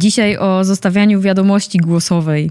Dzisiaj o zostawianiu wiadomości głosowej.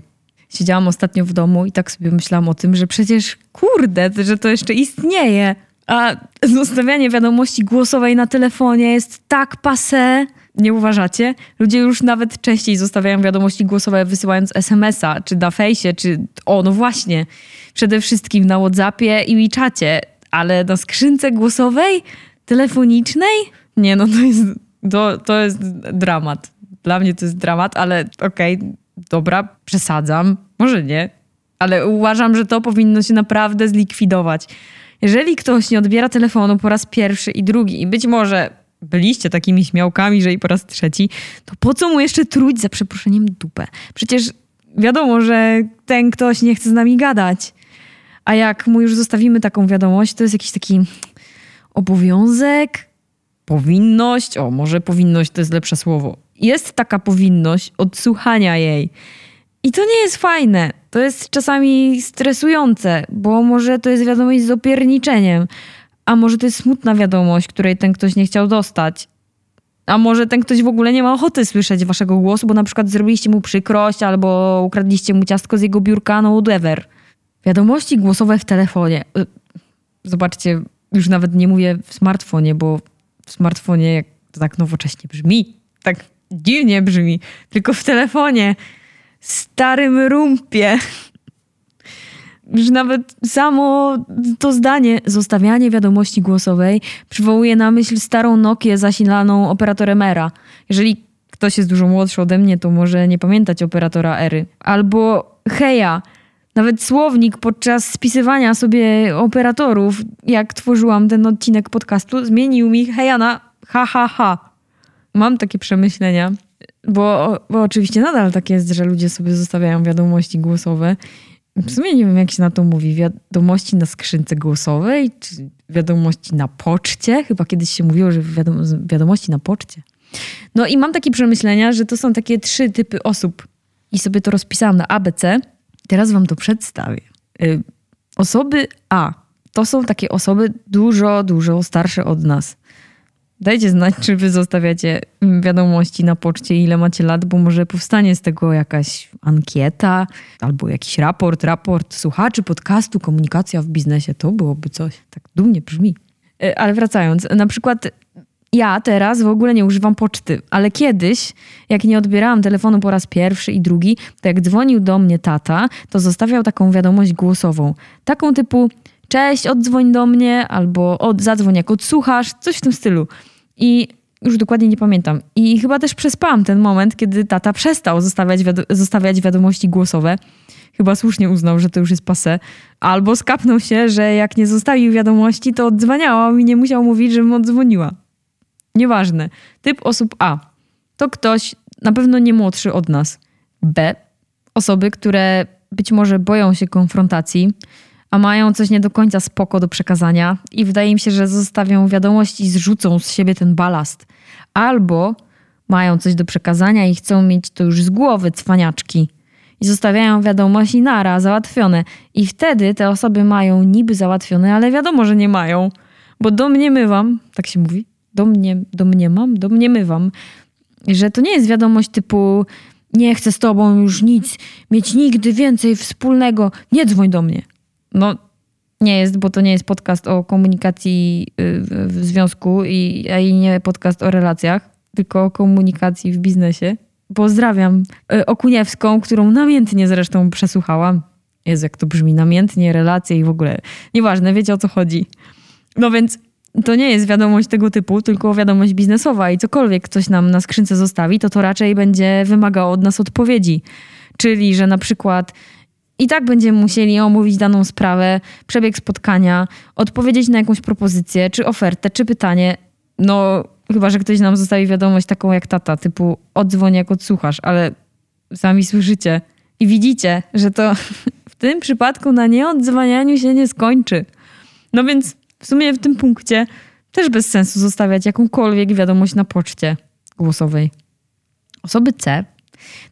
Siedziałam ostatnio w domu i tak sobie myślałam o tym, że przecież kurde, że to jeszcze istnieje. A zostawianie wiadomości głosowej na telefonie jest tak passe. Nie uważacie? Ludzie już nawet częściej zostawiają wiadomości głosowe wysyłając SMS-a, czy na fejsie, czy o, no właśnie. Przede wszystkim na WhatsAppie i WeChacie, ale na skrzynce głosowej? Telefonicznej? Nie, no to jest, to, to jest dramat. Dla mnie to jest dramat, ale okej, okay, dobra, przesadzam. Może nie, ale uważam, że to powinno się naprawdę zlikwidować. Jeżeli ktoś nie odbiera telefonu po raz pierwszy i drugi, i być może byliście takimi śmiałkami, że i po raz trzeci, to po co mu jeszcze truć za przeproszeniem dupę? Przecież wiadomo, że ten ktoś nie chce z nami gadać. A jak mu już zostawimy taką wiadomość, to jest jakiś taki obowiązek, powinność, o może powinność to jest lepsze słowo. Jest taka powinność odsłuchania jej. I to nie jest fajne. To jest czasami stresujące, bo może to jest wiadomość z opierniczeniem, a może to jest smutna wiadomość, której ten ktoś nie chciał dostać. A może ten ktoś w ogóle nie ma ochoty słyszeć waszego głosu, bo na przykład zrobiliście mu przykrość albo ukradliście mu ciastko z jego biurka, no whatever. Wiadomości głosowe w telefonie. Y, zobaczcie, już nawet nie mówię w smartfonie, bo w smartfonie to tak nowocześnie brzmi, tak dziwnie brzmi, tylko w telefonie, starym rumpie. Już nawet samo to zdanie, zostawianie wiadomości głosowej, przywołuje na myśl starą Nokię zasilaną operatorem ERA. Jeżeli ktoś jest dużo młodszy ode mnie, to może nie pamiętać operatora Ery. Albo Heja, nawet słownik podczas spisywania sobie operatorów, jak tworzyłam ten odcinek podcastu, zmienił mi heja na ha, ha, ha. Mam takie przemyślenia, bo, bo oczywiście nadal tak jest, że ludzie sobie zostawiają wiadomości głosowe. W sumie nie wiem, jak się na to mówi. Wiadomości na skrzynce głosowej, czy wiadomości na poczcie? Chyba kiedyś się mówiło, że wiadomości na poczcie. No i mam takie przemyślenia, że to są takie trzy typy osób. I sobie to rozpisałam na ABC. Teraz wam to przedstawię. Y, osoby A to są takie osoby dużo, dużo starsze od nas. Dajcie znać, czy wy zostawiacie wiadomości na poczcie, ile macie lat, bo może powstanie z tego jakaś ankieta albo jakiś raport, raport słuchaczy podcastu Komunikacja w biznesie. To byłoby coś. Tak dumnie brzmi. Y, ale wracając, na przykład ja teraz w ogóle nie używam poczty, ale kiedyś, jak nie odbierałam telefonu po raz pierwszy i drugi, to jak dzwonił do mnie tata, to zostawiał taką wiadomość głosową. Taką typu cześć, oddzwoń do mnie, albo od, zadzwoń jak odsłuchasz, coś w tym stylu. I już dokładnie nie pamiętam. I chyba też przespałam ten moment, kiedy tata przestał zostawiać, wiado zostawiać wiadomości głosowe. Chyba słusznie uznał, że to już jest pase. Albo skapnął się, że jak nie zostawił wiadomości, to oddzwaniałam i nie musiał mówić, żebym odzwoniła. Nieważne. Typ osób A to ktoś na pewno nie młodszy od nas. B osoby, które być może boją się konfrontacji, a mają coś nie do końca spoko do przekazania i wydaje mi się, że zostawią wiadomość i zrzucą z siebie ten balast. Albo mają coś do przekazania i chcą mieć to już z głowy cwaniaczki. I zostawiają wiadomość i nara, załatwione. I wtedy te osoby mają niby załatwione, ale wiadomo, że nie mają. Bo domniemywam, tak się mówi, domnie, domniemam, domniemywam, że to nie jest wiadomość typu nie chcę z tobą już nic mieć nigdy więcej wspólnego, nie dzwoń do mnie. No nie jest, bo to nie jest podcast o komunikacji y, w związku i, i nie podcast o relacjach, tylko o komunikacji w biznesie. Pozdrawiam y, Okuniewską, którą namiętnie zresztą przesłuchałam. Jest jak to brzmi, namiętnie, relacje i w ogóle. Nieważne, wiecie o co chodzi. No więc to nie jest wiadomość tego typu, tylko wiadomość biznesowa i cokolwiek ktoś nam na skrzynce zostawi, to to raczej będzie wymagało od nas odpowiedzi. Czyli, że na przykład i tak będziemy musieli omówić daną sprawę, przebieg spotkania, odpowiedzieć na jakąś propozycję, czy ofertę, czy pytanie. No, chyba, że ktoś nam zostawi wiadomość taką jak tata, typu odzwoń jak odsłuchasz, ale sami słyszycie i widzicie, że to w tym przypadku na nieodzwanianiu się nie skończy. No więc w sumie w tym punkcie też bez sensu zostawiać jakąkolwiek wiadomość na poczcie głosowej. Osoby C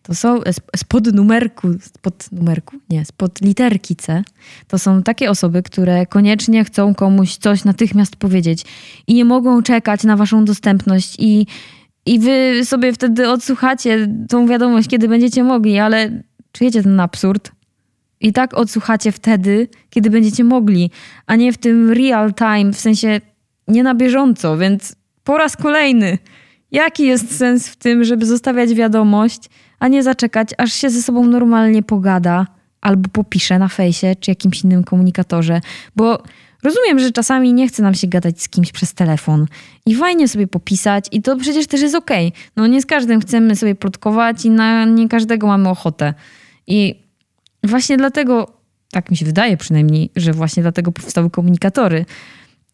to są spod numerku, spod numerku? Nie, spod literki C. To są takie osoby, które koniecznie chcą komuś coś natychmiast powiedzieć i nie mogą czekać na waszą dostępność i i wy sobie wtedy odsłuchacie tą wiadomość, kiedy będziecie mogli, ale czujecie ten absurd? I tak odsłuchacie wtedy, kiedy będziecie mogli, a nie w tym real time, w sensie nie na bieżąco, więc po raz kolejny. Jaki jest sens w tym, żeby zostawiać wiadomość, a nie zaczekać, aż się ze sobą normalnie pogada albo popisze na fejsie czy jakimś innym komunikatorze? Bo rozumiem, że czasami nie chce nam się gadać z kimś przez telefon i fajnie sobie popisać i to przecież też jest okej. Okay. No nie z każdym chcemy sobie plotkować i na nie każdego mamy ochotę. I właśnie dlatego, tak mi się wydaje przynajmniej, że właśnie dlatego powstały komunikatory.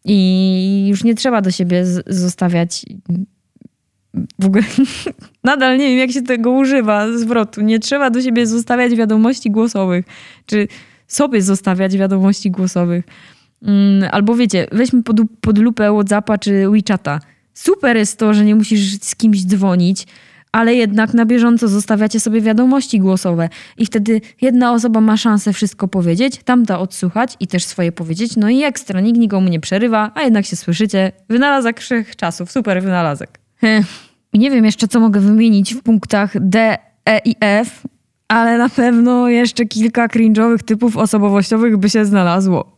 I już nie trzeba do siebie zostawiać w ogóle nadal nie wiem, jak się tego używa zwrotu. Nie trzeba do siebie zostawiać wiadomości głosowych, czy sobie zostawiać wiadomości głosowych. Mm, albo wiecie, weźmy pod, pod lupę Whatsappa czy WeChata. Super jest to, że nie musisz z kimś dzwonić, ale jednak na bieżąco zostawiacie sobie wiadomości głosowe i wtedy jedna osoba ma szansę wszystko powiedzieć, tamta odsłuchać i też swoje powiedzieć, no i ekstra, nikt nikomu nie przerywa, a jednak się słyszycie. Wynalazek czasów, super wynalazek. Nie wiem jeszcze, co mogę wymienić w punktach D, E i F, ale na pewno jeszcze kilka cringe'owych typów osobowościowych by się znalazło.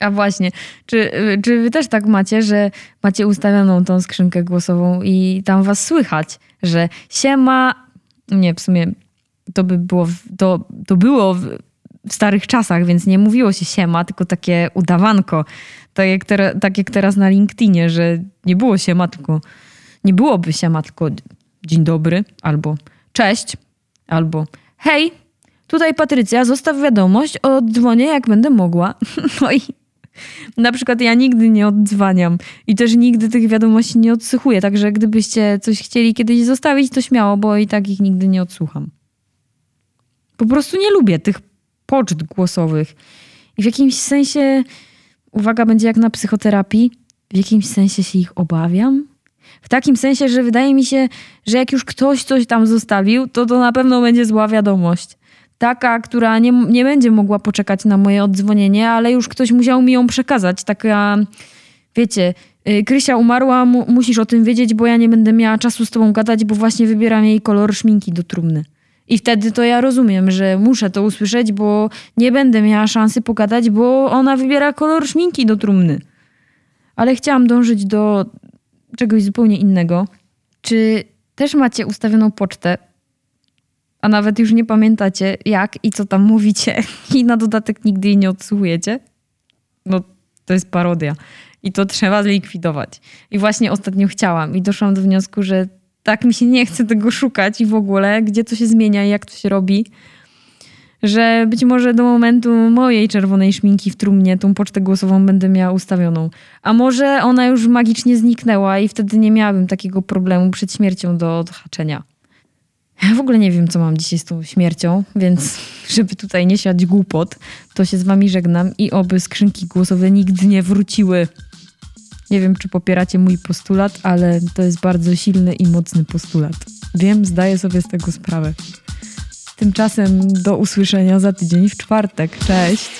A właśnie, czy, czy wy też tak macie, że macie ustawioną tą skrzynkę głosową i tam was słychać, że siema... Nie, w sumie to by było, to, to było w, w starych czasach, więc nie mówiło się siema, tylko takie udawanko. Tak jak, tak jak teraz na LinkedInie, że nie było siema, tylko nie byłoby siema, tylko dzień dobry, albo cześć, albo hej, tutaj Patrycja, zostaw wiadomość, oddzwonię jak będę mogła. No i na przykład ja nigdy nie oddzwaniam i też nigdy tych wiadomości nie odsłuchuję, także gdybyście coś chcieli kiedyś zostawić, to śmiało, bo i tak ich nigdy nie odsłucham. Po prostu nie lubię tych poczt głosowych. I w jakimś sensie, uwaga, będzie jak na psychoterapii, w jakimś sensie się ich obawiam. W takim sensie, że wydaje mi się, że jak już ktoś coś tam zostawił, to to na pewno będzie zła wiadomość. Taka, która nie, nie będzie mogła poczekać na moje oddzwonienie, ale już ktoś musiał mi ją przekazać. Taka, wiecie, y, Krysia umarła, mu, musisz o tym wiedzieć, bo ja nie będę miała czasu z tobą gadać, bo właśnie wybieram jej kolor szminki do trumny. I wtedy to ja rozumiem, że muszę to usłyszeć, bo nie będę miała szansy pogadać, bo ona wybiera kolor szminki do trumny. Ale chciałam dążyć do czegoś zupełnie innego. Czy też macie ustawioną pocztę, a nawet już nie pamiętacie jak i co tam mówicie i na dodatek nigdy jej nie odsłuchujecie? No to jest parodia. I to trzeba zlikwidować. I właśnie ostatnio chciałam i doszłam do wniosku, że tak mi się nie chce tego szukać i w ogóle, gdzie to się zmienia i jak to się robi że być może do momentu mojej czerwonej szminki w trumnie tą pocztę głosową będę miała ustawioną. A może ona już magicznie zniknęła i wtedy nie miałabym takiego problemu przed śmiercią do odhaczenia. Ja w ogóle nie wiem, co mam dzisiaj z tą śmiercią, więc żeby tutaj nie siać głupot, to się z wami żegnam i oby skrzynki głosowe nigdy nie wróciły. Nie wiem, czy popieracie mój postulat, ale to jest bardzo silny i mocny postulat. Wiem, zdaję sobie z tego sprawę. Tymczasem do usłyszenia za tydzień w czwartek. Cześć!